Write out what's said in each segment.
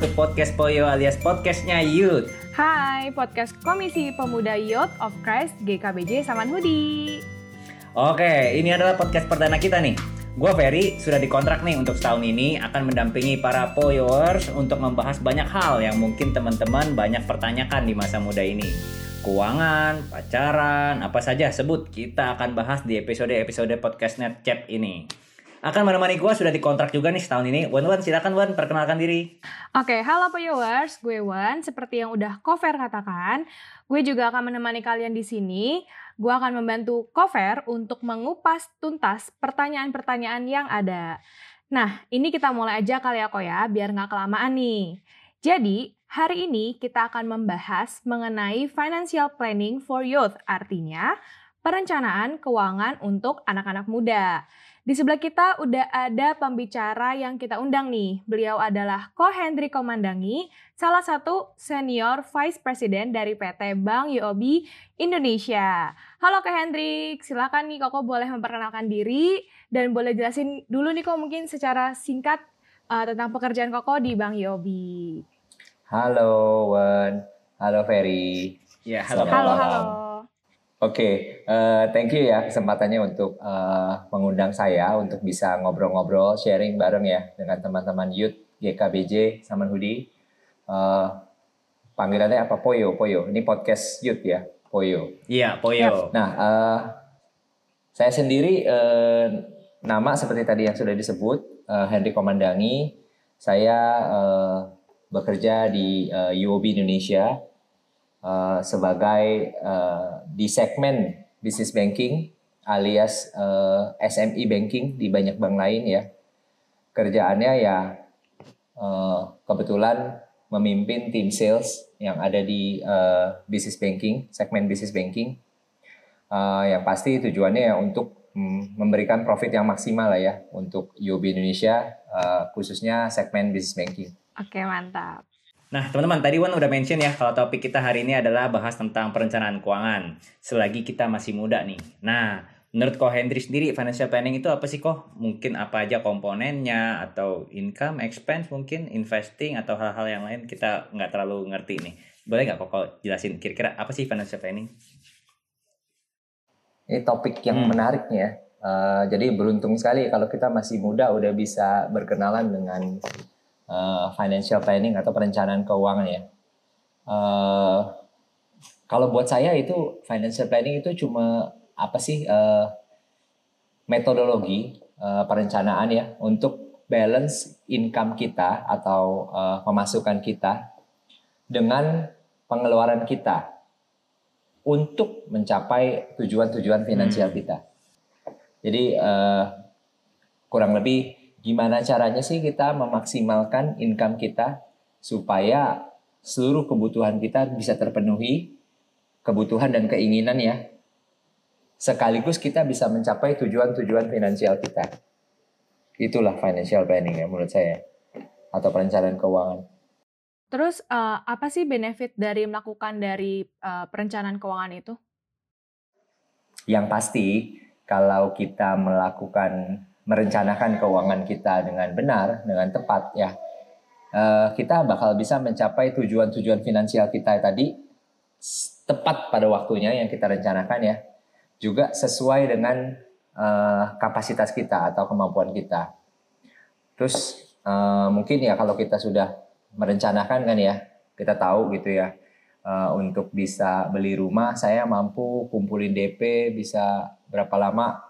welcome to Podcast Poyo alias podcastnya Youth. Hai, podcast Komisi Pemuda Youth of Christ GKBJ Samanhudi. Oke, ini adalah podcast perdana kita nih. Gue Ferry sudah dikontrak nih untuk setahun ini akan mendampingi para Poyoers untuk membahas banyak hal yang mungkin teman-teman banyak pertanyakan di masa muda ini. Keuangan, pacaran, apa saja sebut kita akan bahas di episode-episode podcast Net Chat ini. Akan menemani gue sudah dikontrak juga nih setahun ini. Wan Wan silakan Wan perkenalkan diri. Oke, halo viewers, gue Wan. Seperti yang udah Cover katakan, gue juga akan menemani kalian di sini. Gue akan membantu Cover untuk mengupas tuntas pertanyaan-pertanyaan yang ada. Nah, ini kita mulai aja kali ya kok ya, biar nggak kelamaan nih. Jadi, hari ini kita akan membahas mengenai financial planning for youth, artinya perencanaan keuangan untuk anak-anak muda. Di sebelah kita udah ada pembicara yang kita undang nih. Beliau adalah Ko Hendri Komandangi, salah satu senior vice president dari PT Bank UOB Indonesia. Halo Ko Hendrik, silakan nih Koko boleh memperkenalkan diri dan boleh jelasin dulu nih Kok mungkin secara singkat uh, tentang pekerjaan Koko di Bank UOB. Halo Wan, halo Ferry. Ya, halo. Halo, halo. Oke, okay, uh, eh, thank you ya kesempatannya untuk uh, mengundang saya untuk bisa ngobrol-ngobrol, sharing bareng ya dengan teman-teman youth GKBJ Samanhudi. Uh, panggilannya apa? Poyo, Poyo. Ini podcast youth ya, Poyo. Iya, Poyo. Nah, uh, saya sendiri uh, nama seperti tadi yang sudah disebut, uh, Henry Komandangi. Saya uh, bekerja di uh, UOB Indonesia uh, sebagai uh, di segmen business banking alias uh, eh, SME banking di banyak bank lain ya. Kerjaannya ya uh, kebetulan memimpin tim sales yang ada di uh, business banking, segmen business banking. Uh, yang pasti tujuannya ya untuk mm, memberikan profit yang maksimal lah ya untuk UOB Indonesia, uh, khususnya segmen business banking. Oke, mantap. Nah, teman-teman, tadi Wan udah mention ya kalau topik kita hari ini adalah bahas tentang perencanaan keuangan. Selagi kita masih muda nih. Nah, menurut Ko Hendri sendiri, financial planning itu apa sih kok? Mungkin apa aja komponennya atau income, expense mungkin, investing atau hal-hal yang lain kita nggak terlalu ngerti nih. Boleh nggak kok jelasin kira-kira apa sih financial planning? Ini topik yang hmm. menarik nih ya. Uh, jadi beruntung sekali kalau kita masih muda udah bisa berkenalan dengan uh, financial planning atau perencanaan keuangan ya. Uh, kalau buat saya itu financial planning itu cuma apa sih uh, metodologi uh, perencanaan ya untuk balance income kita atau uh, pemasukan kita dengan pengeluaran kita untuk mencapai tujuan-tujuan finansial hmm. kita. Jadi uh, kurang lebih gimana caranya sih kita memaksimalkan income kita supaya seluruh kebutuhan kita bisa terpenuhi, kebutuhan dan keinginan ya. Sekaligus kita bisa mencapai tujuan-tujuan finansial kita. Itulah financial planning ya menurut saya. Atau perencanaan keuangan. Terus uh, apa sih benefit dari melakukan dari uh, perencanaan keuangan itu? Yang pasti kalau kita melakukan merencanakan keuangan kita dengan benar, dengan tepat ya, uh, kita bakal bisa mencapai tujuan-tujuan finansial kita tadi tepat pada waktunya yang kita rencanakan ya, juga sesuai dengan uh, kapasitas kita atau kemampuan kita. Terus uh, mungkin ya kalau kita sudah merencanakan kan ya, kita tahu gitu ya, uh, untuk bisa beli rumah saya mampu kumpulin DP bisa berapa lama Eh,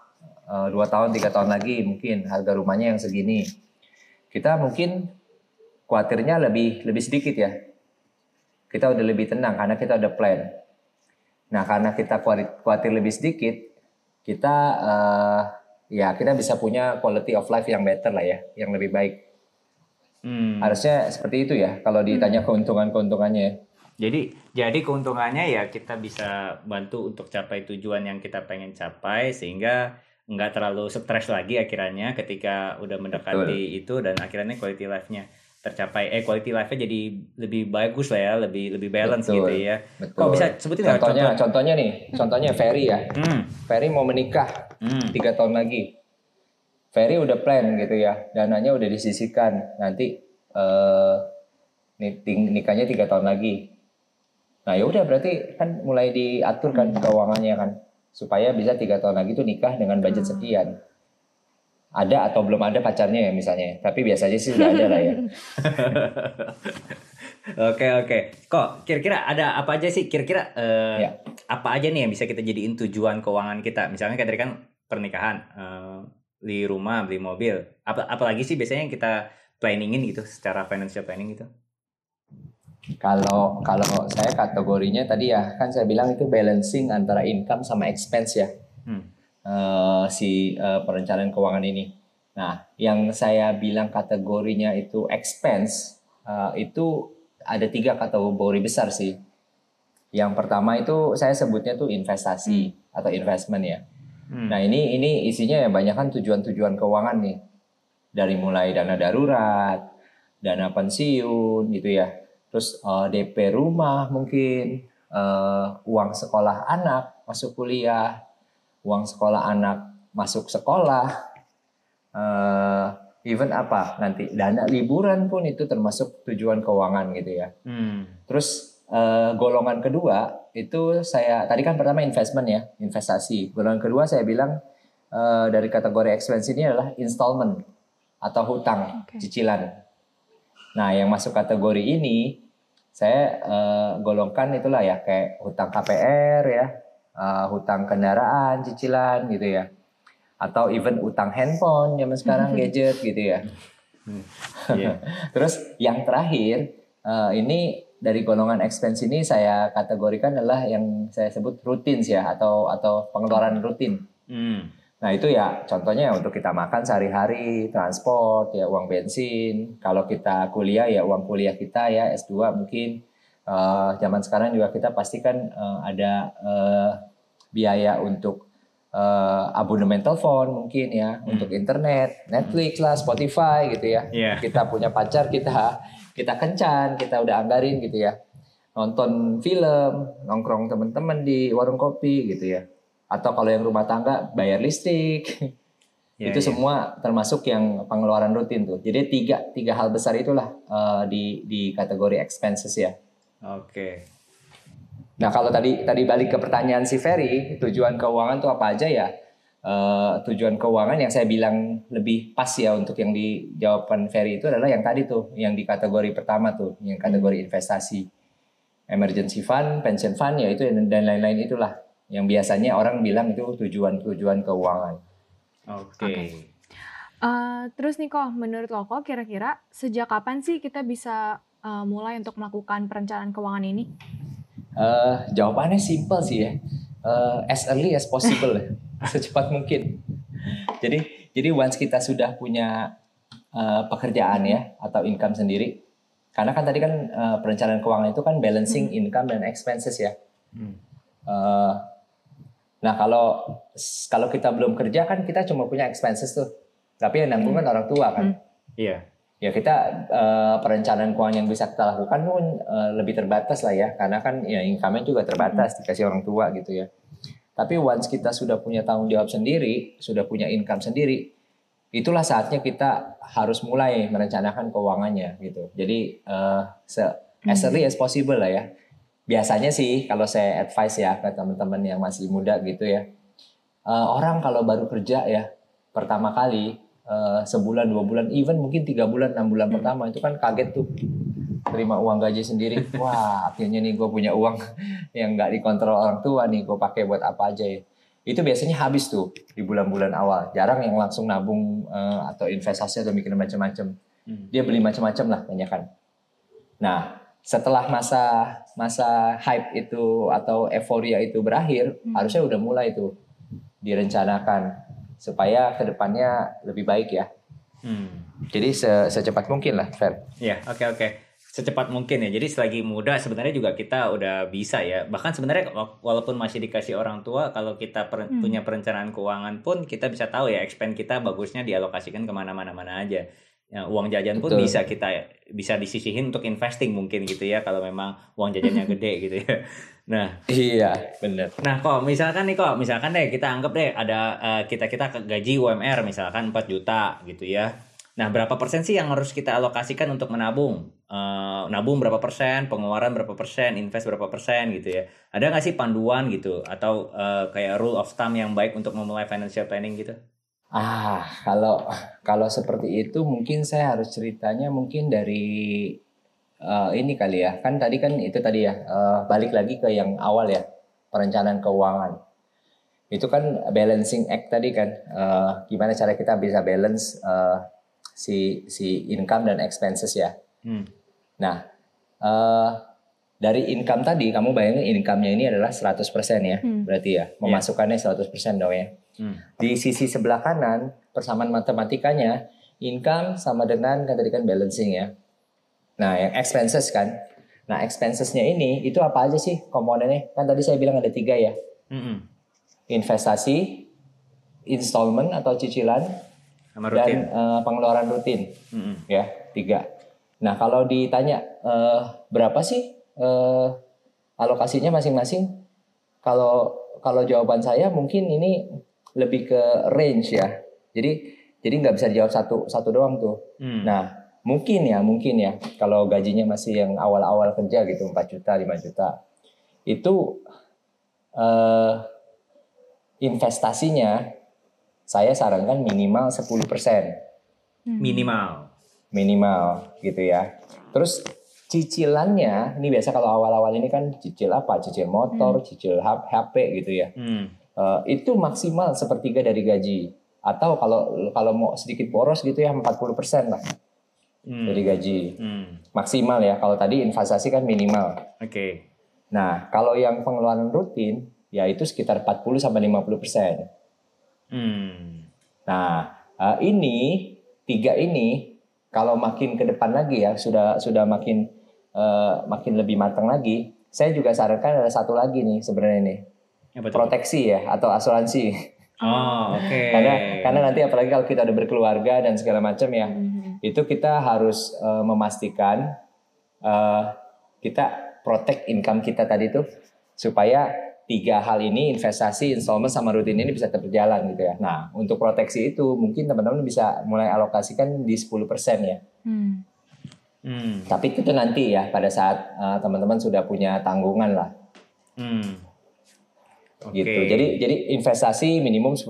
dua tahun tiga tahun lagi mungkin harga rumahnya yang segini. Kita mungkin khawatirnya lebih lebih sedikit ya. Kita udah lebih tenang karena kita udah plan. Nah karena kita khawatir lebih sedikit kita uh, ya kita bisa punya quality of life yang better lah ya yang lebih baik. Hmm. harusnya seperti itu ya kalau ditanya hmm. keuntungan keuntungannya jadi jadi keuntungannya ya kita bisa bantu untuk capai tujuan yang kita pengen capai sehingga nggak terlalu stres lagi akhirnya ketika udah mendekati Betul. itu dan akhirnya quality life-nya tercapai eh quality life-nya jadi lebih bagus lah ya lebih lebih balance Betul. gitu ya Betul. kok bisa sebutin contohnya contoh? contohnya nih contohnya Ferry ya hmm. Ferry mau menikah hmm. tiga tahun lagi Ferry udah plan gitu ya dananya udah disisikan nanti uh, ting- nikahnya tiga tahun lagi. Nah ya udah berarti kan mulai diatur kan keuangannya kan supaya bisa tiga tahun lagi tuh nikah dengan budget Hmm. sekian. Ada atau belum ada pacarnya ya misalnya, tapi biasanya sih udah ada lah ya. Oke oke. Kok kira-kira ada apa aja sih? Kira-kira eh, Ya. apa aja nih yang bisa kita jadiin tujuan keuangan kita? Misalnya kayak tadi kan pernikahan, eh, beli rumah, beli mobil. Apa apalagi sih biasanya yang kita planningin gitu secara financial planning gitu? Kalau kalau saya kategorinya tadi ya kan saya bilang itu balancing antara income sama expense ya. Hmm. eh, si eh, perencanaan keuangan ini. Nah, yang saya bilang kategorinya itu expense eh, itu ada tiga kategori besar sih. Yang pertama itu saya sebutnya tuh investasi atau investment ya. Hmm. Nah ini ini isinya ya banyak kan tujuan-tujuan keuangan nih. Dari mulai dana darurat, dana pensiun gitu ya. Terus eh, DP rumah mungkin, eh, uang sekolah anak masuk kuliah, uang sekolah anak masuk sekolah, eh, even apa nanti dana liburan pun itu termasuk tujuan keuangan gitu ya. Hmm. Terus eh, golongan kedua itu saya tadi kan pertama investment ya, investasi. Golongan kedua saya bilang eh, dari kategori expense ini adalah installment atau hutang Oke. cicilan. Nah, yang masuk kategori ini saya eh, golongkan itulah ya kayak hutang KPR ya, eh, hutang kendaraan cicilan gitu ya. Atau even utang handphone zaman sekarang gadget gitu ya. Iya. Terus yang terakhir eh, ini dari golongan expense ini saya kategorikan adalah yang saya sebut rutin ya atau atau pengeluaran rutin. Hmm. Nah itu ya contohnya ya untuk kita makan sehari-hari, transport ya uang bensin. Kalau kita kuliah ya uang kuliah kita ya S2 mungkin. Eh, zaman sekarang juga kita pastikan eh, ada eh, biaya untuk eh, abonemen telepon mungkin ya, Hmm. untuk internet, Netflix lah, Spotify gitu ya Iya. kita punya pacar kita kita kencan kita udah anggarin gitu ya nonton film nongkrong temen-temen di warung kopi gitu ya atau kalau yang rumah tangga bayar listrik Iya, itu iya. semua termasuk yang pengeluaran rutin tuh jadi tiga tiga hal besar itulah eh, di di kategori expenses ya Oke. Nah kalau tadi tadi balik ke pertanyaan si Ferry, tujuan keuangan tuh apa aja ya? Eh, tujuan keuangan yang saya bilang lebih pas ya untuk yang di jawaban Ferry itu adalah yang tadi tuh, yang di kategori pertama tuh, yang kategori investasi, emergency fund, pension fund ya itu dan lain-lain itulah yang biasanya orang bilang itu tujuan-tujuan keuangan. Oke. Oke. Eh, terus nih kok, menurut lo kok kira-kira sejak kapan sih kita bisa eh, mulai untuk melakukan perencanaan keuangan ini? Eh, jawabannya simple sih ya. Eh, as early as possible, ya. secepat mungkin. Jadi, jadi once kita sudah punya eh, pekerjaan ya atau income sendiri, karena kan tadi kan eh, perencanaan keuangan itu kan balancing income dan expenses ya. Hmm. Eh, nah kalau kalau kita belum kerja kan kita cuma punya expenses tuh, tapi yang nanggung kan orang tua kan. Hmm. Iya. Ya kita eh, perencanaan keuangan yang bisa kita lakukan pun eh, lebih terbatas lah ya, karena kan ya income-nya juga terbatas dikasih orang tua gitu ya. Tapi once kita sudah punya tanggung jawab sendiri, sudah punya income sendiri, itulah saatnya kita harus mulai merencanakan keuangannya gitu. Jadi eh, se as early as possible lah ya. Biasanya sih kalau saya advice ya ke teman-teman yang masih muda gitu ya, eh, orang kalau baru kerja ya pertama kali eh, sebulan dua bulan even mungkin tiga bulan enam bulan pertama itu kan kaget tuh. Terima uang gaji sendiri. Wah akhirnya nih gue punya uang yang nggak dikontrol orang tua nih gue pakai buat apa aja ya. Itu biasanya habis tuh di bulan-bulan awal. Jarang yang langsung nabung eh, atau investasi atau bikin macam-macam. Hmm. dia beli macam-macam lah banyak kan. Nah setelah masa masa hype itu atau euforia itu berakhir Hmm. harusnya udah mulai tuh direncanakan supaya ke depannya lebih baik ya Hmm. jadi se- secepat mungkin lah Fer Ya, oke oke. Secepat mungkin ya. Jadi selagi muda sebenarnya juga kita udah bisa ya. Bahkan sebenarnya wa- walaupun masih dikasih orang tua, kalau kita per- Hmm. punya perencanaan keuangan pun kita bisa tahu ya expense kita bagusnya dialokasikan ke mana-mana mana aja. Ya, uang jajan pun Betul. bisa kita bisa disisihin untuk investing mungkin gitu ya kalau memang uang jajannya gede gitu ya. Nah, iya bener Nah, kok misalkan nih kok, misalkan deh kita anggap deh ada eh, kita kita ke gaji UMR misalkan 4 juta gitu ya. Nah, berapa persen sih yang harus kita alokasikan untuk menabung? Eh, nabung berapa persen, pengeluaran berapa persen, invest berapa persen gitu ya? Ada nggak sih panduan gitu atau eh, kayak rule of thumb yang baik untuk memulai financial planning gitu? Ah, kalau kalau seperti itu mungkin saya harus ceritanya mungkin dari eh, ini kali ya. Kan tadi kan itu tadi ya, eh, balik lagi ke yang awal ya, perencanaan keuangan. Itu kan balancing act tadi kan, eh, gimana cara kita bisa balance eh, si si income dan expenses ya. Hmm. Nah, eh, dari income tadi kamu bayangin income-nya ini adalah 100% ya, Hmm. berarti ya. Memasukkannya 100% dong ya. Hmm. Di sisi sebelah kanan, persamaan matematikanya, income sama dengan kan tadi kan balancing ya. Nah, yang expenses kan. Nah, expensesnya ini itu apa aja sih komponennya? Kan tadi saya bilang ada tiga ya. Mm-mm. Investasi, installment atau cicilan, Sama dan rutin. eh, pengeluaran rutin Mm-mm. ya tiga. Nah kalau ditanya eh, berapa sih eh, alokasinya masing-masing? Kalau kalau jawaban saya mungkin ini lebih ke range ya. Jadi jadi nggak bisa dijawab satu satu doang tuh. Hmm. Nah mungkin ya mungkin ya kalau gajinya masih yang awal-awal kerja gitu 4 juta 5 juta itu eh, investasinya saya sarankan minimal 10% Hmm. Minimal. minimal gitu ya. Terus cicilannya, ini biasa kalau awal-awal ini kan cicil apa? Cicil motor, cicil H- HP gitu ya. Hmm. Eh, itu maksimal sepertiga dari gaji. Atau kalau kalau mau sedikit boros gitu ya 40% lah Hmm. dari gaji. Hmm. Maksimal ya. Kalau tadi investasi kan minimal. Oke. Nah, kalau yang pengeluaran rutin ya itu sekitar 40 sampai 50%. Hmm. Nah, eh, ini tiga ini kalau makin ke depan lagi ya sudah sudah makin eh, makin lebih matang lagi. Saya juga sarankan ada satu lagi nih sebenarnya nih Apa tuh? proteksi ya atau asuransi. Oh, oke. karena karena nanti apalagi kalau kita udah berkeluarga dan segala macam ya Mhm. itu kita harus eh, memastikan eh, kita protect income kita tadi tuh supaya tiga hal ini investasi, installment sama rutin ini bisa tetap berjalan gitu ya. Nah, untuk proteksi itu mungkin teman-teman bisa mulai alokasikan di 10% ya. Hmm. Hmm. Tapi itu nanti ya pada saat eh, teman-teman sudah punya tanggungan lah Hmm. Oke. gitu. Jadi jadi investasi minimum 10%.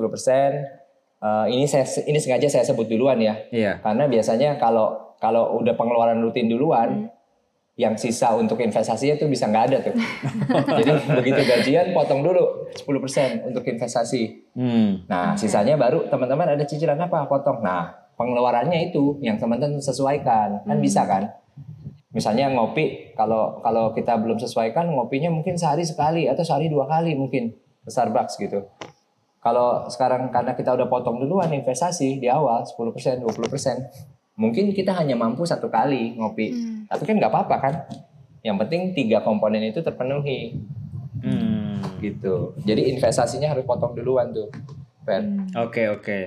Eh, ini saya ini sengaja saya sebut duluan ya. Iya. Karena biasanya kalau kalau udah pengeluaran rutin duluan, yang sisa untuk investasinya tuh bisa nggak ada tuh. Jadi begitu gajian potong dulu 10% untuk investasi. Hmm. Nah, sisanya baru teman-teman ada cicilan apa potong. Nah, pengeluarannya itu yang teman-teman sesuaikan. Kan Hmm. bisa kan? Misalnya ngopi, kalau kalau kita belum sesuaikan ngopinya mungkin sehari sekali atau sehari dua kali mungkin ke Starbucks gitu. Kalau sekarang karena kita udah potong duluan investasi di awal 10%, 20%, mungkin kita hanya mampu satu kali ngopi. Hmm. Tapi kan nggak apa-apa kan? Yang penting tiga komponen itu terpenuhi Hmm. gitu. Jadi investasinya harus potong duluan tuh. Fer. Hmm. Oke, oke.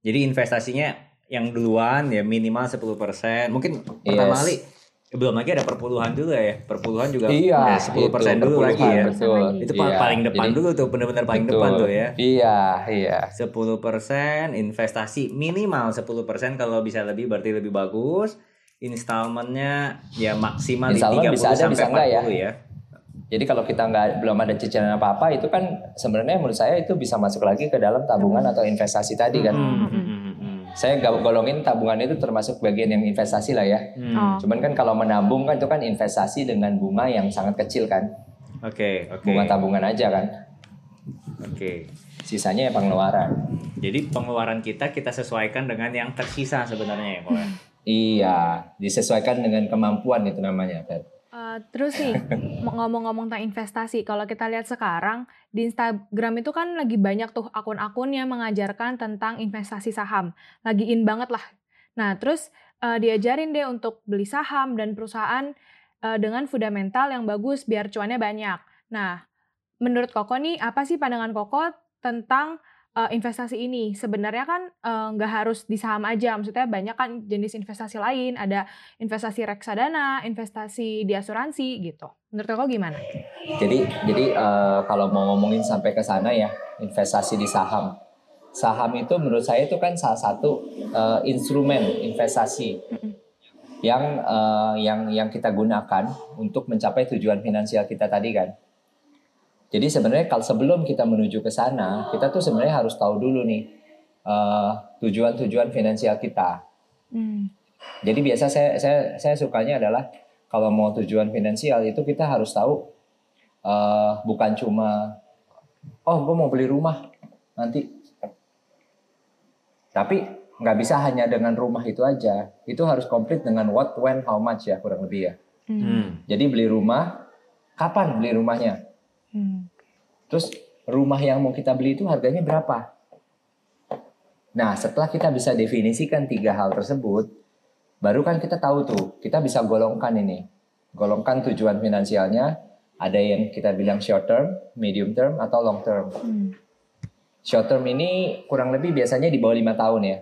Jadi investasinya yang duluan ya minimal 10%. Mungkin pertama Yes. kali belum lagi ada perpuluhan juga ya. Perpuluhan juga Iya, ya, 10% itu, dulu lagi ya. Betul. Itu Iya, paling depan jadi- dulu tuh, benar-benar paling betul. depan tuh ya. Iya, iya. 10% investasi minimal 10% kalau bisa lebih berarti lebih bagus. Installmentnya ya maksimal di Installment 30 bisa ada, sampai bisa enggak ya? 40 ya. Jadi kalau kita nggak belum ada cicilan apa-apa itu kan sebenarnya menurut saya itu bisa masuk lagi ke dalam tabungan atau investasi tadi kan. Hmm, hmm, hmm, hmm, Saya golongin tabungan itu termasuk bagian yang investasi lah ya. hmm. Oh. Cuman kan kalau menabung kan itu kan investasi dengan bunga yang sangat kecil kan. Oke, oke. Bunga tabungan aja kan. Oke. Sisanya ya pengeluaran. Jadi pengeluaran kita kita sesuaikan dengan yang tersisa sebenarnya ya, Pak. ya? Iya, disesuaikan dengan kemampuan itu namanya. Fer. Eh, terus nih ngomong-ngomong tentang investasi, kalau kita lihat sekarang di Instagram itu kan lagi banyak tuh akun-akun yang mengajarkan tentang investasi saham, lagi in banget lah. Nah terus eh, diajarin deh untuk beli saham dan perusahaan eh, dengan fundamental yang bagus biar cuannya banyak. Nah menurut Koko nih apa sih pandangan Koko tentang eh, investasi ini? Sebenarnya kan eh, nggak harus di saham aja, maksudnya banyak kan jenis investasi lain, ada investasi reksadana, investasi di asuransi gitu. Menurut Koko gimana? Jadi jadi eh, kalau mau ngomongin sampai ke sana ya investasi di saham. saham itu menurut saya itu kan salah satu uh, instrumen investasi yang uh, yang yang kita gunakan untuk mencapai tujuan finansial kita tadi kan. Jadi sebenarnya kalau sebelum kita menuju ke sana, kita tuh sebenarnya harus tahu dulu nih uh, tujuan-tujuan finansial kita. Hmm. Jadi biasa saya saya saya sukanya adalah kalau mau tujuan finansial itu kita harus tahu uh, bukan cuma oh gue mau beli rumah nanti, tapi nggak bisa hanya dengan rumah itu aja. Itu harus komplit dengan what, when, how much ya kurang lebih ya. Hmm. hmm. Jadi beli rumah, kapan beli rumahnya? Terus rumah yang mau kita beli itu harganya berapa? Nah setelah kita bisa definisikan tiga hal tersebut, baru kan kita tahu tuh, kita bisa golongkan ini. Golongkan tujuan finansialnya, ada yang kita bilang short term, medium term, atau long term. Hmm. Short term ini kurang lebih biasanya di bawah lima tahun ya.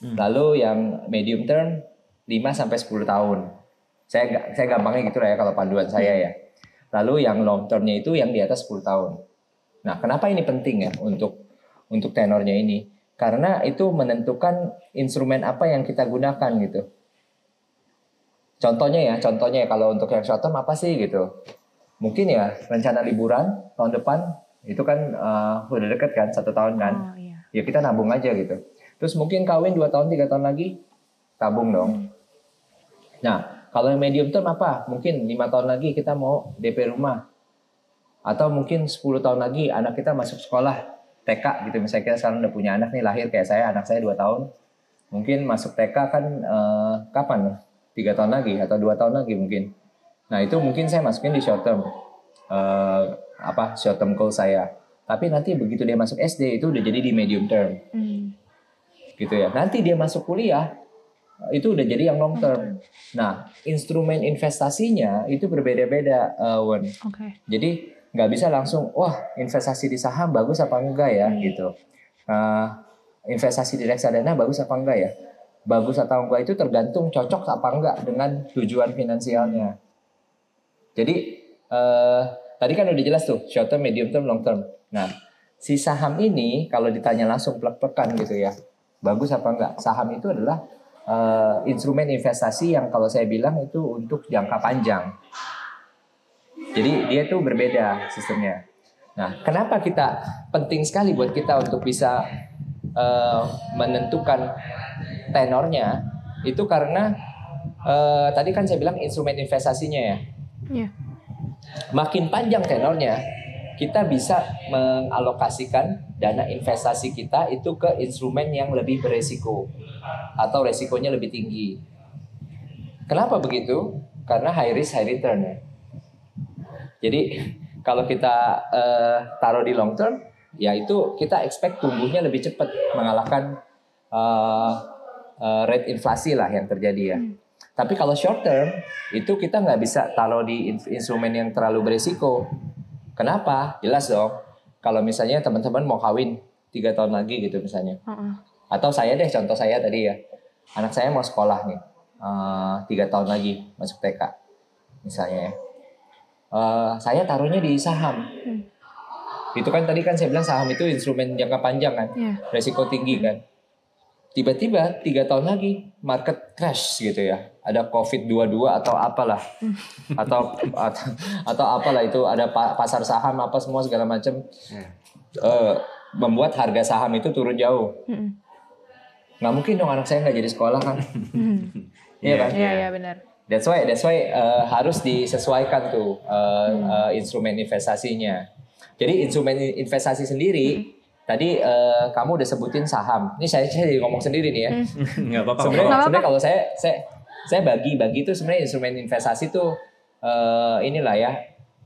Hmm. Lalu yang medium term 5 sampai 10 tahun. Saya saya gampangnya gitu lah ya kalau panduan saya ya. Lalu yang long termnya itu yang di atas 10 tahun. Nah, kenapa ini penting ya untuk untuk tenornya ini? Karena itu menentukan instrumen apa yang kita gunakan gitu. Contohnya ya, contohnya ya kalau untuk yang short term apa sih gitu. Mungkin ya rencana liburan tahun depan itu kan uh, udah deket kan satu tahun kan. Oh, iya. Ya kita nabung aja gitu. Terus mungkin kawin 2 tahun, 3 tahun lagi, tabung dong. Hmm. Nah, kalau yang medium term apa? Mungkin 5 tahun lagi kita mau DP rumah. Atau mungkin 10 tahun lagi anak kita masuk sekolah TK gitu. Misalnya kita sekarang udah punya anak nih lahir kayak saya, anak saya 2 tahun. Mungkin masuk TK kan eh, kapan? 3 tahun lagi atau 2 tahun lagi mungkin. Nah, itu mungkin saya masukin di short term. Eh, apa short term goal saya. Tapi nanti begitu dia masuk SD itu udah jadi di medium term. Hmm gitu ya. Nanti dia masuk kuliah itu udah jadi yang long term. Nah, instrumen investasinya itu berbeda-beda, uh, Wen. Okay. Jadi nggak bisa langsung, wah investasi di saham bagus apa enggak ya hmm. gitu. Uh, investasi di reksadana bagus apa enggak ya? Bagus atau enggak itu tergantung cocok apa enggak dengan tujuan finansialnya. Jadi uh, tadi kan udah jelas tuh short term, medium term, long term. Nah, si saham ini kalau ditanya langsung plek-plekan gitu ya bagus apa enggak. Saham itu adalah uh, instrumen investasi yang kalau saya bilang itu untuk jangka panjang. Jadi dia tuh berbeda sistemnya. Nah, kenapa kita penting sekali buat kita untuk bisa uh, menentukan tenornya itu karena uh, tadi kan saya bilang instrumen investasinya ya. Yeah. Makin panjang tenornya, kita bisa mengalokasikan dana investasi kita itu ke instrumen yang lebih beresiko atau resikonya lebih tinggi. Kenapa begitu? Karena high risk high return ya. Jadi kalau kita uh, taruh di long term, ya itu kita expect tumbuhnya lebih cepat mengalahkan uh, uh, rate inflasi lah yang terjadi ya. Hmm. Tapi kalau short term itu kita nggak bisa taruh di instrumen yang terlalu beresiko Kenapa? Jelas dong. Kalau misalnya teman-teman mau kawin tiga tahun lagi gitu misalnya, uh-uh. atau saya deh contoh saya tadi ya, anak saya mau sekolah nih uh, tiga tahun lagi masuk TK misalnya ya, uh, saya taruhnya di saham. Hmm. Itu kan tadi kan saya bilang saham itu instrumen jangka panjang kan, yeah. resiko tinggi kan tiba-tiba tiga tahun lagi market crash gitu ya. Ada covid 22 atau apalah. Atau atau, atau apalah itu. Ada pasar saham apa semua segala macam. Hmm. uh, membuat harga saham itu turun jauh. Hmm. nggak mungkin dong anak saya nggak jadi sekolah kan? Hmm. iya kan? Iya iya benar. That's why that's why uh, harus disesuaikan tuh uh, hmm. uh, instrumen investasinya. Jadi instrumen investasi sendiri hmm Tadi uh, kamu udah sebutin saham. Ini saya saya jadi ngomong sendiri nih ya. Nggak apa-apa. Sebenarnya, kalau saya saya saya bagi bagi itu sebenarnya instrumen investasi tuh uh, inilah ya.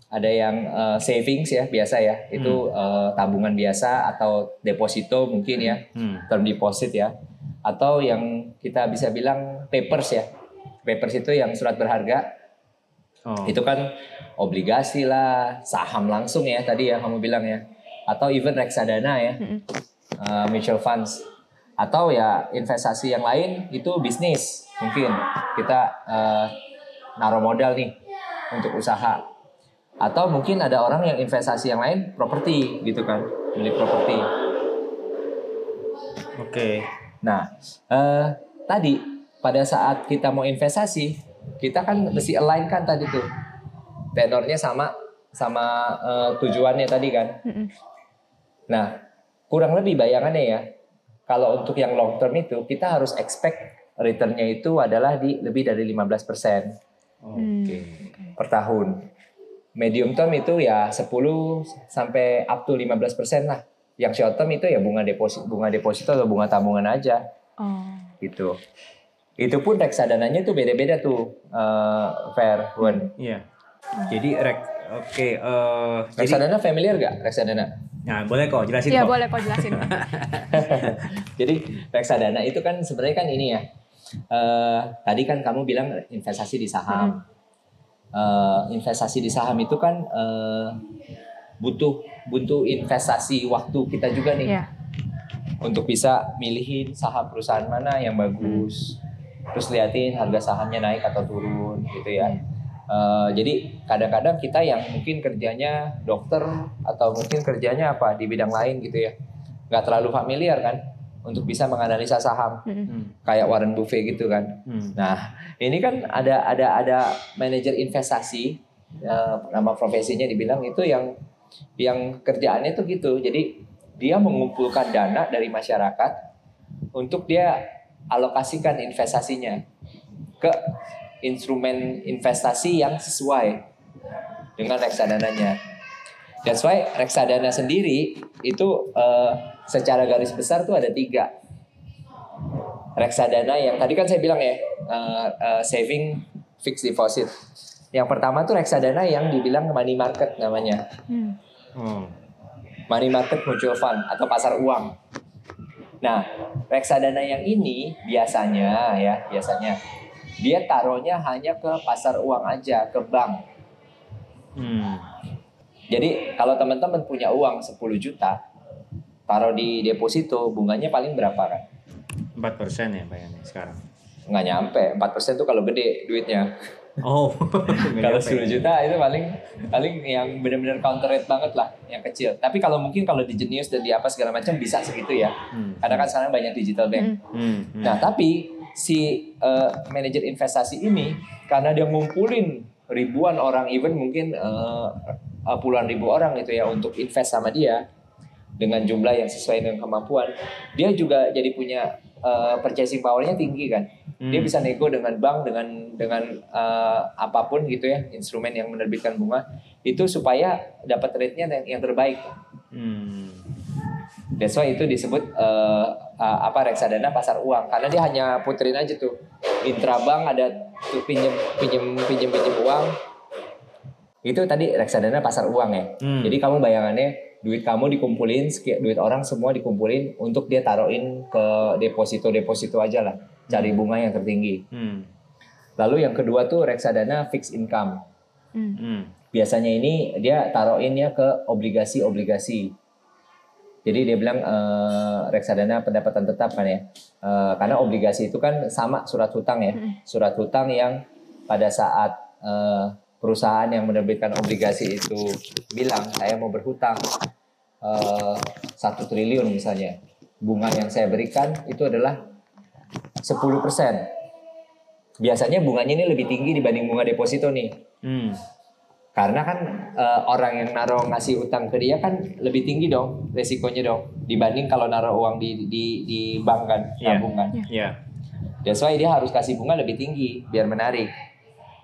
Ada yang uh, savings ya biasa ya. Itu hmm. uh, tabungan biasa atau deposito mungkin ya. Hmm. Term deposit ya. Atau yang kita bisa bilang papers ya. Papers itu yang surat berharga. Oh. Itu kan obligasi lah, saham langsung ya tadi ya kamu bilang ya atau even reksadana ya, uh, mutual funds. Atau ya investasi yang lain itu bisnis. Mungkin kita uh, naruh modal nih untuk usaha. Atau mungkin ada orang yang investasi yang lain properti gitu kan. Beli properti. Oke. Nah, eh, tadi pada saat kita mau investasi, kita kan mesti align kan tadi tuh. Tenornya sama sama eh, tujuannya tadi kan. Mm-mm. Nah, kurang lebih bayangannya ya, kalau untuk yang long term itu kita harus expect returnnya itu adalah di lebih dari 15% Oke. per tahun. Medium term itu ya 10 sampai up to 15% lah. Yang short term itu ya bunga deposit bunga deposito atau bunga tabungan aja Oh. gitu. Itu pun reksadananya tuh beda-beda tuh, eh, fair, Wan. Iya. Jadi rek oke eh jadi Reksadana familiar gak? Reksadana. Nah boleh kok jelasin Iya kok. boleh kau jelasin. Jadi reksadana itu kan sebenarnya kan ini ya. eh, tadi kan kamu bilang investasi di saham. Eh, investasi di saham itu kan eh, butuh butuh investasi waktu kita juga nih Iya. untuk bisa milihin saham perusahaan mana yang bagus. Terus liatin harga sahamnya naik atau turun gitu ya. Eh, jadi kadang-kadang kita yang mungkin kerjanya dokter atau mungkin kerjanya apa di bidang lain gitu ya, nggak terlalu familiar kan untuk bisa menganalisa saham. Hmm. kayak Warren Buffett gitu kan. Hmm. Nah ini kan ada ada ada manajer investasi eh, nama profesinya dibilang itu yang yang kerjaannya tuh gitu. Jadi dia mengumpulkan dana dari masyarakat untuk dia alokasikan investasinya ke instrumen investasi yang sesuai dengan reksadananya. That's why reksadana sendiri itu eh, secara garis besar tuh ada tiga. Reksadana yang tadi kan saya bilang ya eh, eh, saving fixed deposit. Yang pertama tuh reksadana yang dibilang money market namanya. Hmm. Oh. Money market mutual fund atau pasar uang. Nah, reksadana yang ini biasanya ya, biasanya dia taruhnya hanya ke pasar uang aja, ke bank. Hmm. Jadi kalau teman-teman punya uang 10 juta, taruh di deposito, bunganya paling berapa kan? 4% ya bayangin sekarang. Nggak nyampe, 4% tuh kalau gede duitnya. Oh. kalau 10 juta itu paling paling yang benar-benar counter rate banget lah, yang kecil. Tapi kalau mungkin kalau di Genius dan di apa segala macam bisa segitu ya. Hmm. Karena kan sekarang banyak digital bank. Hmm. Hmm. Nah, tapi si eh, manajer investasi ini karena dia ngumpulin ribuan orang, even mungkin eh, puluhan ribu orang gitu ya untuk invest sama dia dengan jumlah yang sesuai dengan kemampuan, dia juga jadi punya eh, purchasing powernya tinggi kan. Dia Hmm. bisa nego dengan bank dengan dengan eh, apa pun gitu ya, instrumen yang menerbitkan bunga itu supaya dapat rate-nya yang, yang terbaik. Hmm. That's why itu disebut eh, eh, apa reksadana pasar uang karena dia hanya puterin aja tuh intrabank ada tuh pinjem pinjem pinjem pinjem uang itu tadi reksadana pasar uang ya. Hmm. Jadi kamu bayangannya duit kamu dikumpulin duit orang semua dikumpulin untuk dia taruhin ke deposito deposito aja lah cari bunga yang tertinggi. Hmm. Lalu yang kedua tuh reksadana fixed income. Hmm. Hmm. Biasanya ini dia taruhinnya ke obligasi-obligasi. Jadi dia bilang eh, reksadana pendapatan tetap kan ya. Eh, karena obligasi itu kan sama surat hutang ya. Surat hutang yang pada saat eh, perusahaan yang menerbitkan obligasi itu bilang saya mau berhutang eh, satu triliun misalnya. Bunga yang saya berikan itu adalah 10%. Biasanya bunganya ini lebih tinggi dibanding bunga deposito nih. Hmm. Karena kan eh, orang yang naruh ngasih utang ke dia kan lebih tinggi dong resikonya dong dibanding kalau naruh uang di di di bank kan Iya. tabungan. Ya. That's why dia harus kasih bunga lebih tinggi biar menarik.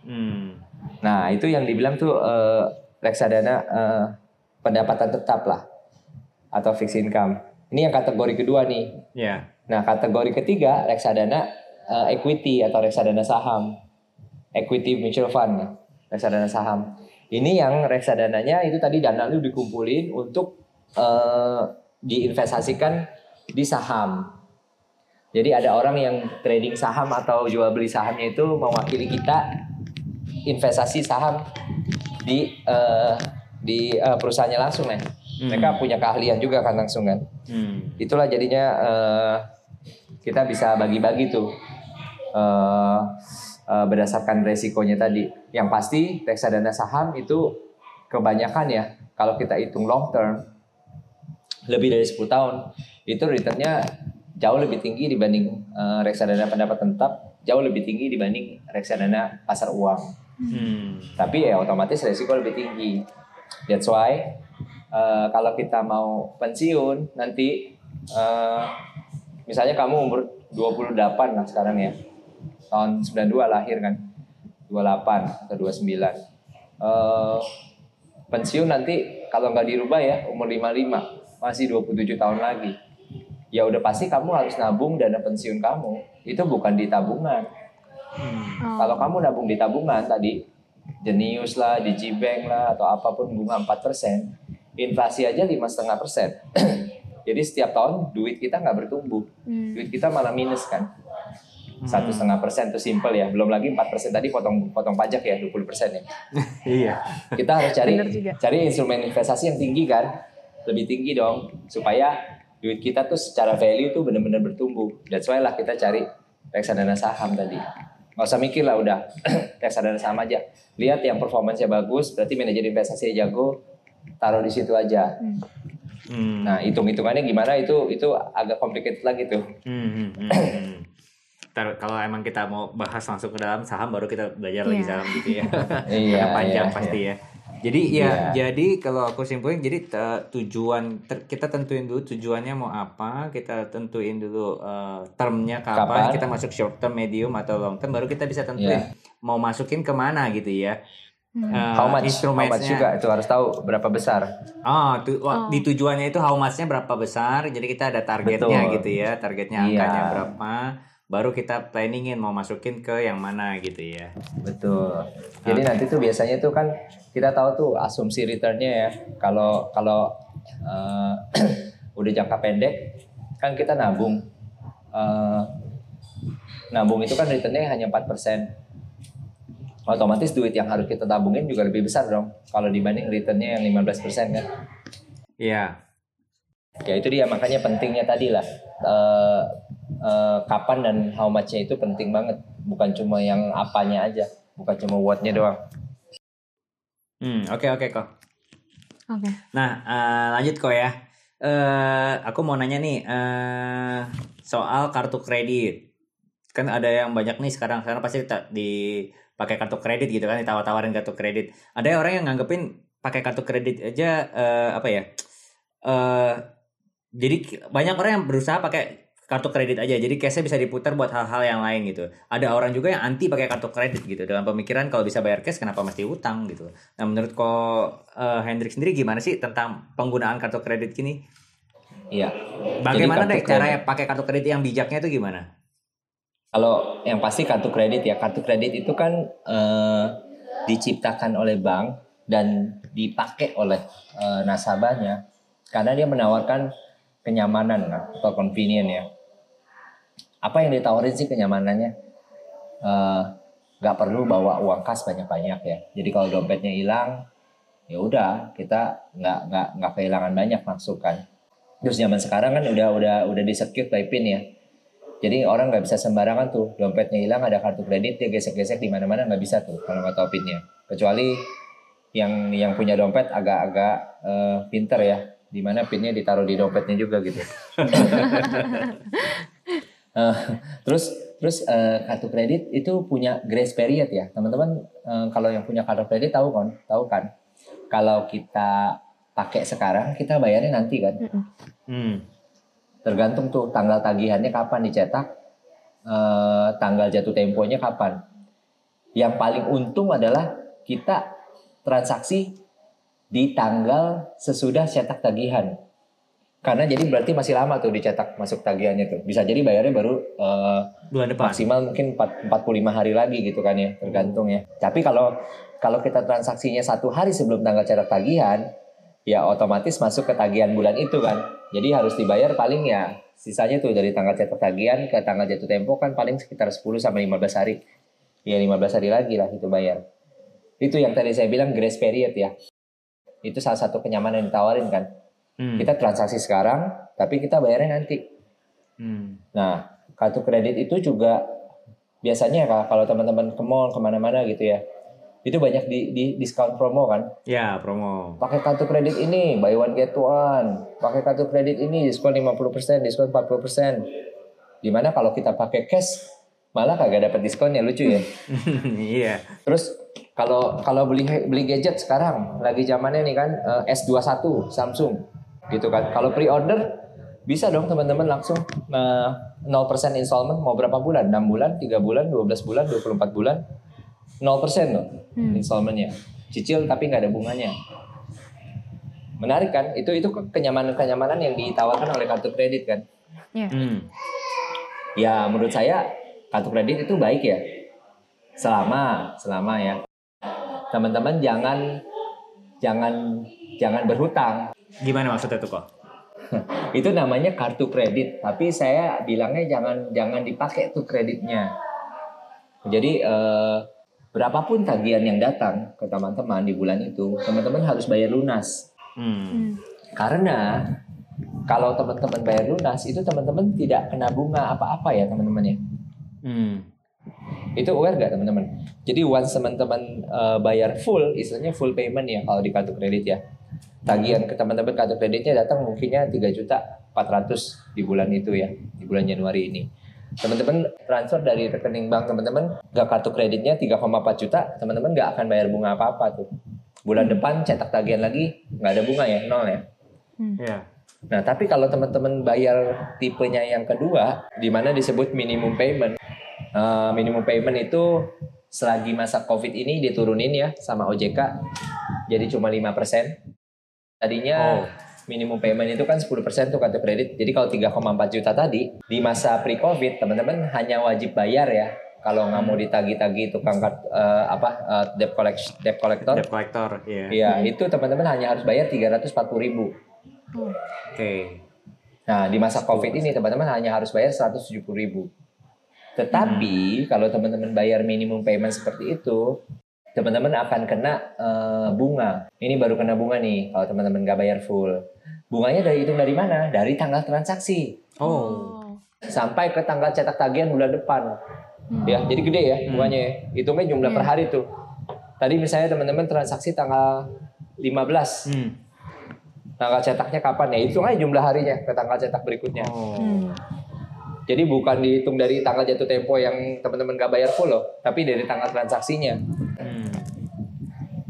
Hmm. Nah itu yang dibilang tuh eh, reksadana eh, pendapatan tetap lah atau fixed income. Ini yang kategori kedua nih. Ya. Nah kategori ketiga reksadana eh, equity atau reksadana saham, equity mutual fund, reksadana saham. Ini yang reksadananya itu tadi dana lu dikumpulin untuk eh, diinvestasikan di saham. Jadi ada orang yang trading saham atau jual beli sahamnya itu mewakili kita investasi saham di eh, di eh, perusahaannya langsung ya. Mereka punya keahlian juga kan langsung kan Hmm. itulah jadinya eh, kita bisa bagi-bagi tuh eh, eh, berdasarkan resikonya tadi. Yang pasti reksadana saham itu kebanyakan ya kalau kita hitung long term lebih dari 10 tahun itu returnnya jauh lebih tinggi dibanding eh, reksadana pendapat tetap, jauh lebih tinggi dibanding reksadana pasar uang. Hmm. Tapi ya otomatis resiko lebih tinggi. That's why eh, kalau kita mau pensiun nanti eh, misalnya kamu umur 28 lah sekarang ya. Tahun 92 lahir kan. 28 atau 29. Eh, pensiun nanti kalau nggak dirubah ya umur 55 masih 27 tahun lagi. Ya udah pasti kamu harus nabung dana pensiun kamu. Itu bukan di tabungan. Oh. Kalau kamu nabung di tabungan tadi, Jenius lah, Digibank lah, atau apa pun bunga 4%, inflasi aja lima setengah persen. Jadi setiap tahun duit kita nggak bertumbuh, Hmm. duit kita malah minus kan. Satu setengah persen itu simple ya, belum lagi 4 persen tadi potong potong pajak ya 20 persen ya. Iya. Kita harus cari cari instrumen investasi yang tinggi kan, lebih tinggi dong, supaya duit kita tuh secara value tuh benar-benar bertumbuh. That's why lah kita cari reksadana saham tadi. Nggak usah mikir lah udah, reksadana saham aja. Lihat yang performanya bagus, berarti manajer investasi jago, taruh di situ aja. Hmm. Nah hitung-hitungannya gimana itu itu agak complicated lagi tuh. Hmm, hmm, hmm, hmm. Ntar kalau emang kita mau bahas langsung ke dalam saham baru kita belajar lagi Iya. saham gitu ya. Iya, panjang iya, pasti ya. Jadi ya, Iya. jadi kalau aku simpulin, jadi te- tujuan ter- kita tentuin dulu tujuannya mau apa, kita tentuin dulu eh, termnya kapan, Kapan? kita masuk short term, medium atau long term, baru kita bisa tentuin Iya. mau masukin ke mana gitu ya. Hmm. Eh, How much? How much instrumentsnya. juga itu harus tahu berapa besar. Oh, tu- Oh. di tujuannya itu how much-nya berapa besar. Jadi kita ada targetnya Betul. gitu ya. Targetnya Iya. angkanya berapa. Baru kita planningin mau masukin ke yang mana gitu ya. Betul. Jadi nanti tuh biasanya tuh kan kita tahu tuh asumsi returnnya ya. Kalau kalau eh, udah jangka pendek kan kita nabung. Eh, nabung itu kan returnnya hanya 4%. Otomatis duit yang harus kita tabungin juga lebih besar dong. Kalau dibanding returnnya yang 15% kan. Iya. Ya itu dia makanya pentingnya tadi lah. Eh, eh, kapan dan how much-nya itu penting banget. Bukan cuma yang apanya aja. Bukan cuma what-nya doang. Hmm, oke oke kok. Oke. Nah, eh, lanjut kok ya. Eh, aku mau nanya nih eh, soal kartu kredit. Kan ada yang banyak nih sekarang sekarang pasti ta- dipakai kartu kredit gitu kan, ditawar-tawarin kartu kredit. Ada orang yang nganggepin pakai kartu kredit aja eh, apa ya? Eh jadi banyak orang yang berusaha pakai kartu kredit aja. Jadi cashnya bisa diputar buat hal-hal yang lain gitu. Ada orang juga yang anti pakai kartu kredit gitu dengan pemikiran kalau bisa bayar cash kenapa mesti utang gitu. Nah menurut kok eh, Hendrik sendiri gimana sih tentang penggunaan kartu kredit gini? Iya. Bagaimana deh kartu cara kredit. pakai kartu kredit yang bijaknya itu gimana? Kalau yang pasti kartu kredit ya, kartu kredit itu kan eh, diciptakan oleh bank dan dipakai oleh eh, nasabahnya karena dia menawarkan kenyamanan atau convenient ya. Apa yang ditawarin sih kenyamanannya? Eh, nggak perlu bawa uang kas banyak-banyak ya. Jadi kalau dompetnya hilang, ya udah kita nggak nggak nggak kehilangan banyak masukan. Terus zaman sekarang kan udah udah udah di secure by pin ya. Jadi orang nggak bisa sembarangan tuh dompetnya hilang ada kartu kredit dia gesek-gesek di mana-mana nggak bisa tuh kalau nggak tahu pinnya. Kecuali yang yang punya dompet agak-agak eh, pinter ya, di mana pinnya ditaruh di dompetnya juga gitu. Eh, terus terus eh, kartu kredit itu punya grace period ya teman-teman. eh, kalau yang punya kartu kredit tahu kan, tahu kan? Kalau kita pakai sekarang kita bayarnya nanti kan Hmm. tergantung tuh tanggal tagihannya kapan dicetak, eh, tanggal jatuh temponya kapan. Yang paling untung adalah kita transaksi di tanggal sesudah cetak tagihan. Karena jadi berarti masih lama tuh dicetak masuk tagihannya tuh. Bisa jadi bayarnya baru Bulan depan. maksimal mungkin 4, 45 hari lagi gitu kan ya, tergantung ya. Tapi kalau kalau kita transaksinya satu hari sebelum tanggal cetak tagihan, ya otomatis masuk ke tagihan bulan itu kan. Jadi harus dibayar paling ya sisanya tuh dari tanggal cetak tagihan ke tanggal jatuh tempo kan paling sekitar 10 sampai 15 hari. Ya 15 hari lagi lah itu bayar. Itu yang tadi saya bilang grace period ya. Itu salah satu kenyamanan yang ditawarin kan. Hmm. Kita transaksi sekarang, tapi kita bayarnya nanti. Hmm. Nah, kartu kredit itu juga biasanya Kak, kalau teman-teman ke mall ke mana-mana gitu ya, itu banyak di, di diskon promo kan. Ya, promo. Pakai kartu kredit ini buy one get one, pakai kartu kredit ini diskon 50%, diskon 40%. Di mana kalau kita pakai cash malah kagak dapat diskonnya lucu ya. Iya. Terus kalau kalau beli beli gadget sekarang lagi zamannya nih kan eh, S21 Samsung gitu kan. Kalau pre-order bisa dong teman-teman langsung eh, 0% installment mau berapa bulan? 6 bulan, 3 bulan, 12 bulan, 24 bulan. 0% loh Hmm. installmentnya. Cicil tapi nggak ada bunganya. Menarik kan? Itu itu kenyamanan-kenyamanan yang ditawarkan oleh kartu kredit kan. Hmm. Ya menurut saya kartu kredit itu baik ya. Selama selama ya. Teman-teman jangan jangan jangan berhutang. Gimana maksudnya tuh kok? Itu namanya kartu kredit, tapi saya bilangnya jangan jangan dipakai tuh kreditnya. Jadi eh, berapapun tagihan yang datang ke teman-teman di bulan itu, teman-teman harus bayar lunas. Hmm. Hmm. Karena kalau teman-teman bayar lunas itu teman-teman tidak kena bunga apa-apa ya teman-teman ya. Hmm. Itu aware gak teman-teman? Jadi once teman-teman uh, bayar full, istilahnya full payment ya kalau di kartu kredit ya. Tagihan ke teman-teman kartu kreditnya datang mungkinnya 3 juta 400 di bulan itu ya, di bulan Januari ini. Teman-teman transfer dari rekening bank teman-teman ke kartu kreditnya 3,4 juta, teman-teman nggak akan bayar bunga apa-apa tuh. Bulan depan cetak tagihan lagi nggak ada bunga ya, nol ya. Iya. Nah, tapi kalau teman-teman bayar tipenya yang kedua, di mana disebut minimum payment. Eh, minimum payment itu selagi masa COVID ini diturunin ya sama OJK, jadi cuma 5%. Tadinya Oh. minimum payment itu kan 10% tuh kartu kredit. Jadi kalau 3,4 juta tadi, di masa pre-COVID, teman-teman hanya wajib bayar ya. Kalau nggak mau ditagi-tagi tukang kart- eh, apa eh, debt collection debt collector, Debt collector. Iya. Iya, itu teman-teman hanya harus bayar 340.000 ribu. Oh. Oke. Nah, di masa COVID ini teman-teman hanya harus bayar 170.000 ribu. Tetapi kalau teman-teman bayar minimum payment seperti itu, teman-teman akan kena eh, bunga. Ini baru kena bunga nih kalau teman-teman nggak bayar full. Bunganya dari hitung dari mana? Dari tanggal transaksi Oh. sampai ke tanggal cetak tagihan bulan depan. Hmm. Ya, jadi gede ya Hmm. bunganya. ya. Hitungnya jumlah per Iya. hari tuh. Tadi misalnya teman-teman transaksi tanggal 15, Hmm. tanggal cetaknya kapan ya? Hitung aja jumlah harinya ke tanggal cetak berikutnya. Oh. Hmm. Jadi bukan dihitung dari tanggal jatuh tempo yang teman-teman gak bayar full loh, tapi dari tanggal transaksinya. Hmm.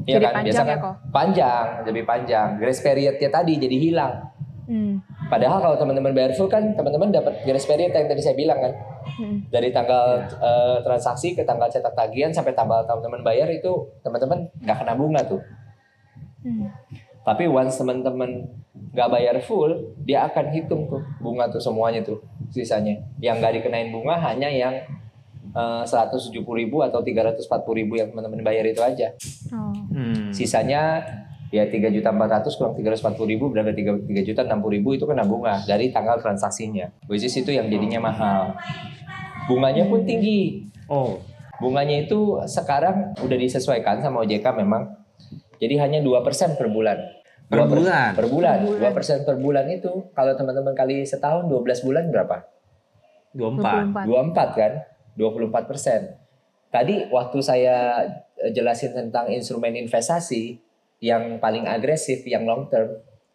Iya Jadi kan? panjang Biasa ya, kan kok? panjang, lebih panjang. Grace periodnya tadi jadi hilang. Hmm. Padahal kalau teman-teman bayar full kan teman-teman dapat grace period yang tadi saya bilang kan. Hmm. Dari tanggal eh, transaksi ke tanggal cetak tagihan sampai tanggal teman-teman bayar itu teman-teman nggak kena bunga tuh. Hmm. Tapi once teman-teman nggak bayar full, dia akan hitung tuh bunga tuh semuanya tuh sisanya. Yang nggak dikenain bunga hanya yang eh, 170.000 ribu atau 340.000 ribu yang teman-teman bayar itu aja. Oh. Hmm. Sisanya ya 3 juta 400 kurang 340 ribu berarti 3, 3 juta 60 ribu itu kena bunga dari tanggal transaksinya. Which is itu yang jadinya mahal. Bunganya pun tinggi. Oh. Bunganya itu sekarang udah disesuaikan sama OJK memang. Jadi hanya 2% per bulan. Per 2% bulan? Per bulan. Per bulan. 2% per bulan itu kalau teman-teman kali setahun 12 bulan berapa? 24. 24. 24 kan? 24 persen. Tadi waktu saya eh, jelasin tentang instrumen investasi yang paling agresif, yang long term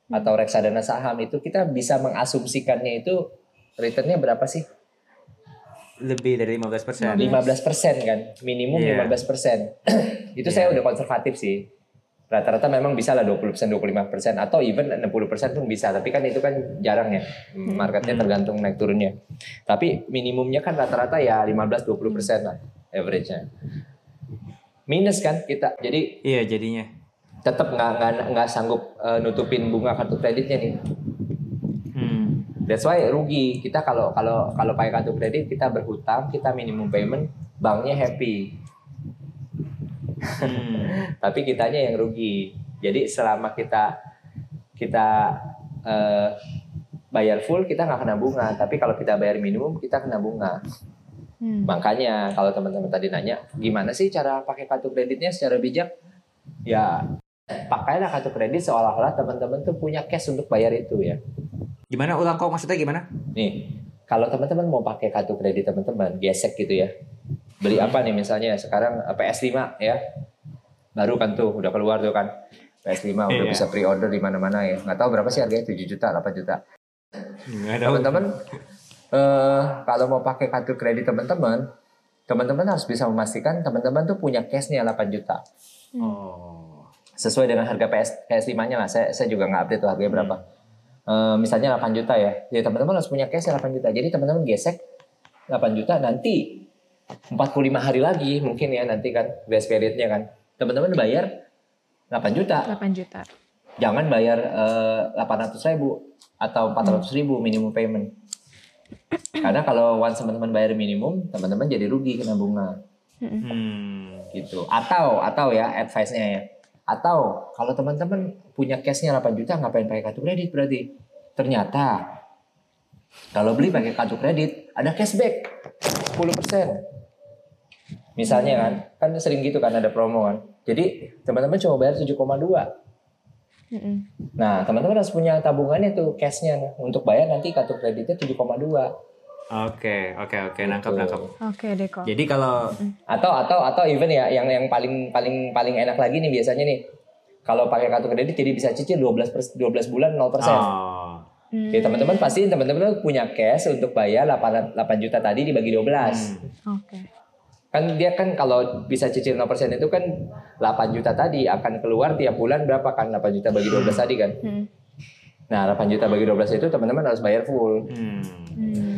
atau reksadana saham itu kita bisa mengasumsikannya itu returnnya berapa sih? Lebih dari 15 persen. 15 persen kan, minimum Iya. 15 persen. itu Iya. saya udah konservatif sih. Rata-rata memang bisa lah 20 persen, 25 persen atau even 60 persen pun bisa. Tapi kan itu kan jarang ya, marketnya Hmm. tergantung naik turunnya. Tapi minimumnya kan rata-rata ya 15-20 persen lah average-nya. Minus kan kita, jadi Iya jadinya. tetap nggak nggak nggak sanggup eh, nutupin bunga kartu kreditnya nih. Hmm. That's why rugi. Kita kalau kalau kalau pakai kartu kredit kita berhutang, kita minimum payment, banknya happy. Hmm. Tapi kitanya yang rugi. Jadi selama kita kita eh, bayar full kita nggak kena bunga. Tapi kalau kita bayar minimum kita kena bunga. Hmm. Makanya kalau teman-teman tadi nanya gimana sih cara pakai kartu kreditnya secara bijak? Ya pakailah kartu kredit seolah-olah teman-teman tuh punya cash untuk bayar itu ya. Gimana ulang kok maksudnya gimana? Nih, kalau teman-teman mau pakai kartu kredit teman-teman, gesek gitu ya. Beli apa nih misalnya sekarang eh, PS5 ya. Baru kan tuh udah keluar tuh kan. PS5 udah Iya. bisa pre-order di mana-mana ya. Nggak tahu berapa sih harganya 7 juta, 8 juta. Teman-teman eh kalau mau pakai kartu kredit teman-teman, teman-teman harus bisa memastikan teman-teman tuh punya cashnya 8 juta. Oh. Sesuai dengan harga PS, PS5-nya lah. Saya, saya juga nggak update tuh harganya berapa. Eh, misalnya 8 juta ya. Jadi teman-teman harus punya cash 8 juta. Jadi teman-teman gesek 8 juta nanti 45 hari lagi mungkin ya nanti kan grace periodnya kan. Teman-teman bayar 8 juta. 8 juta. Jangan bayar eh, 800 ribu atau 400 ribu minimum payment. Karena kalau once teman-teman bayar minimum, teman-teman jadi rugi kena bunga Hmm. gitu. Atau atau ya advice-nya ya. Atau kalau teman-teman punya cashnya 8 juta ngapain pakai kartu kredit berarti? Ternyata kalau beli pakai kartu kredit ada cashback 10%. Misalnya kan, kan sering gitu kan ada promo kan. Jadi teman-teman cuma bayar 7,2. Mm-mm. Nah, teman-teman harus punya tabungannya tuh cashnya untuk bayar nanti kartu kreditnya 7,2. Oke, oke, oke, nangkep, Gitu. nangkep. Oke deh kok. Jadi kalau Atau atau atau even ya yang yang paling paling paling enak lagi nih biasanya nih. Kalau pakai kartu kredit jadi bisa cicil 12 pers- 12 bulan 0%. oh, Hmm. Jadi teman-teman pasti teman-teman punya cash untuk bayar 8, 8 juta tadi dibagi 12. hmm. Oke. Kan dia kan kalau bisa cicil 0% itu kan 8 juta tadi akan keluar tiap bulan berapa kan 8 juta bagi 12 tadi kan. Hmm. Nah, 8 juta bagi 12 itu teman-teman harus bayar full Hmm. Hmm.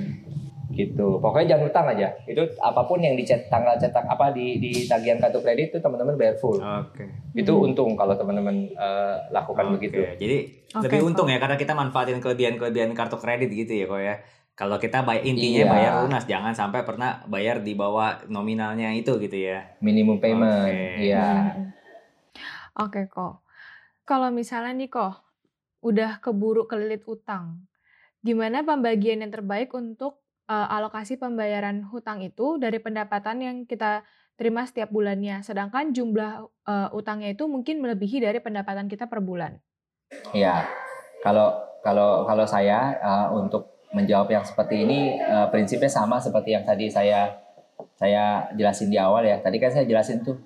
gitu. Pokoknya jangan hutang aja. Itu apa pun yang dicet tanggal cetak apa di di tagihan kartu kredit itu teman-teman bayar full. Oke. Itu untung kalau teman-teman eh, lakukan Oke, begitu. Jadi Oke, lebih untung ya karena kita manfaatin kelebihan-kelebihan kartu kredit gitu ya kok ya. Kalau kita bayar intinya Iya. bayar lunas, jangan sampai pernah bayar di bawah nominalnya itu gitu ya. Minimum payment. Oke. Iya. Hmm. Oke kok. Kalau misalnya nih kok udah keburu kelilit utang, gimana pembagian yang terbaik untuk eh, alokasi pembayaran hutang itu dari pendapatan yang kita terima setiap bulannya, sedangkan jumlah eh, utangnya itu mungkin melebihi dari pendapatan kita per bulan. Iya. Kalau kalau kalau saya eh, untuk menjawab yang seperti ini eh, prinsipnya sama seperti yang tadi saya saya jelasin di awal ya. Tadi kan saya jelasin tuh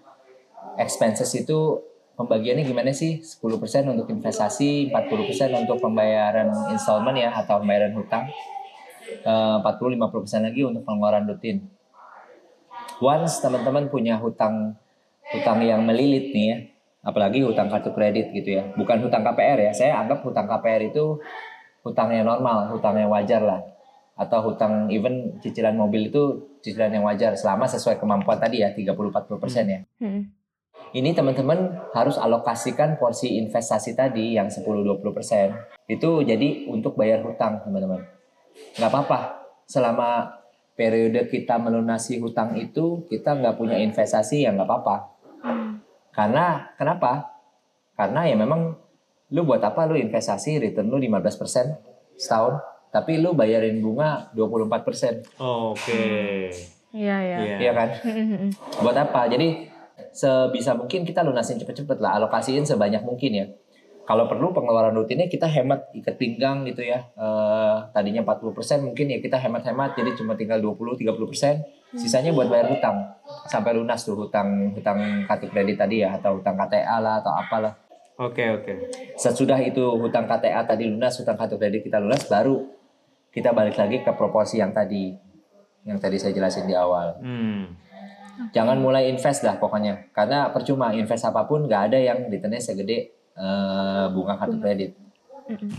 expenses itu pembagiannya gimana sih? 10% untuk investasi, 40% untuk pembayaran installment ya atau pembayaran hutang. Eh, 40-50% lagi untuk pengeluaran rutin. Once teman-teman punya hutang hutang yang melilit nih ya, apalagi hutang kartu kredit gitu ya bukan hutang KPR ya saya anggap hutang KPR itu hutang yang normal hutang yang wajar lah. Atau hutang even cicilan mobil itu cicilan yang wajar selama sesuai kemampuan tadi ya 30-40% persen ya. Hmm. ini teman-teman harus alokasikan porsi investasi tadi yang 10-20% itu jadi untuk bayar hutang teman-teman. Nggak apa-apa. Selama periode kita melunasi hutang itu kita nggak punya investasi ya nggak apa-apa. Hmm. karena kenapa? Karena ya memang lu buat apa lu investasi return lu 15% setahun, tapi lu bayarin bunga 24%. Oke. Iya ya. Iya. Iya kan? Hmm, hmm, hmm. Buat apa? Jadi sebisa mungkin kita lunasin cepet-cepet lah, alokasiin sebanyak mungkin ya. Kalau perlu pengeluaran rutinnya kita hemat ikat pinggang gitu ya. Eh, tadinya 40% mungkin ya kita hemat-hemat jadi cuma tinggal 20-30%. Sisanya buat bayar hutang. Sampai lunas tuh hutang hutang kartu kredit tadi ya atau hutang KTA lah atau apalah. Oke, oke. Sesudah itu hutang KTA tadi lunas, hutang kartu kredit kita lunas baru kita balik lagi ke proporsi yang tadi yang tadi saya jelasin di awal. Hmm. Jangan mulai invest dah pokoknya. Karena percuma invest apa pun nggak ada yang returnnya segede eh, bunga kartu kredit. Hmm, hmm.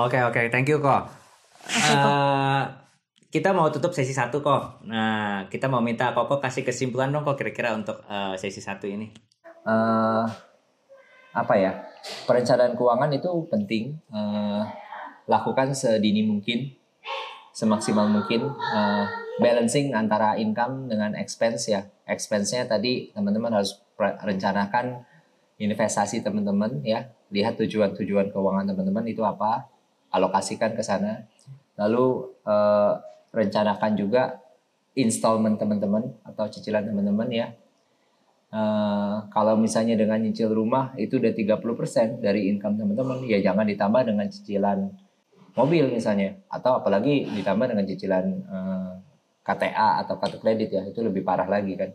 Oke, oke. Thank you kok. Eh, kita mau tutup sesi satu kok. Nah, kita mau minta Koko kasih kesimpulan dong kok kira-kira untuk eh, sesi satu ini. eh apa ya perencanaan keuangan itu penting eh, lakukan sedini mungkin semaksimal mungkin eh, balancing antara income dengan expense ya. Expense-nya tadi teman-teman harus rencanakan investasi teman-teman ya. Lihat tujuan-tujuan keuangan teman-teman itu apa alokasikan ke sana. Lalu eh, rencanakan juga installment teman-teman atau cicilan teman-teman ya Eh, kalau misalnya dengan nyicil rumah itu udah 30% dari income teman-teman, ya jangan ditambah dengan cicilan mobil misalnya. Atau apalagi ditambah dengan cicilan eh, KTA atau kartu kredit ya, itu lebih parah lagi kan.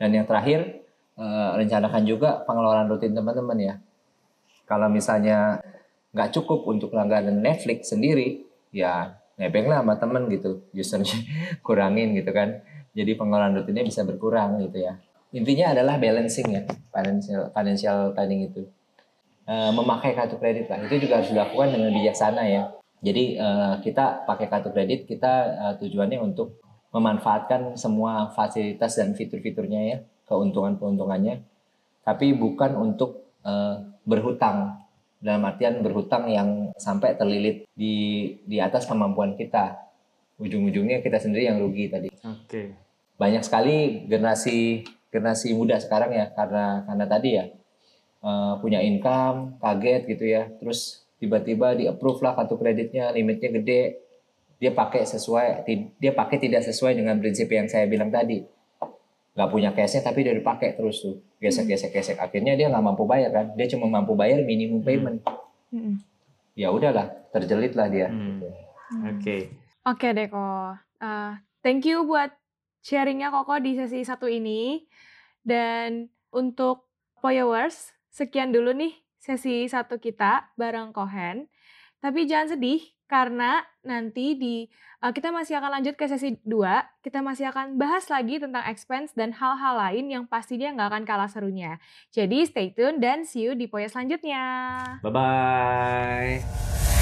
Dan yang terakhir eh, rencanakan juga pengeluaran rutin teman-teman ya. Kalau misalnya nggak cukup untuk langganan Netflix sendiri, ya nebeng lah sama temen gitu. Usernya kurangin gitu kan. Jadi pengeluaran rutinnya bisa berkurang gitu ya intinya adalah balancing ya financial financial planning itu uh, memakai kartu kredit lah itu juga harus dilakukan dengan bijaksana ya jadi uh, kita pakai kartu kredit kita uh, tujuannya untuk memanfaatkan semua fasilitas dan fitur-fiturnya ya keuntungan-keuntungannya tapi bukan untuk uh, berhutang dalam artian berhutang yang sampai terlilit di di atas kemampuan kita ujung-ujungnya kita sendiri yang rugi tadi. Oke. Okay. Banyak sekali generasi generasi muda sekarang ya karena karena tadi ya uh, punya income kaget gitu ya. Terus tiba-tiba di approve lah kartu kreditnya limitnya gede. Dia pakai sesuai dia pakai tidak sesuai dengan prinsip yang saya bilang tadi. Nggak punya cashnya tapi dia dipakai terus tuh. Gesek gesek gesek akhirnya dia nggak mampu bayar kan. Dia cuma mampu bayar minimum hmm. payment. Hmm. ya udahlah terjelit lah dia. Hmm. oke. Okay. oke okay, deh kok uh, thank you buat sharingnya koko di sesi satu ini dan untuk followers sekian dulu nih sesi satu kita bareng Kohen tapi jangan sedih karena nanti di uh, kita masih akan lanjut ke sesi 2, kita masih akan bahas lagi tentang expense dan hal-hal lain yang pastinya nggak akan kalah serunya. Jadi stay tune dan see you di poya selanjutnya. Bye-bye.